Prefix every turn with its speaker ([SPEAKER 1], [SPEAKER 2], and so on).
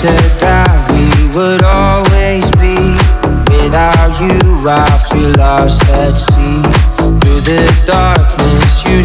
[SPEAKER 1] said that we would always be. Without you, I feel lost at sea. Through the darkness, you'd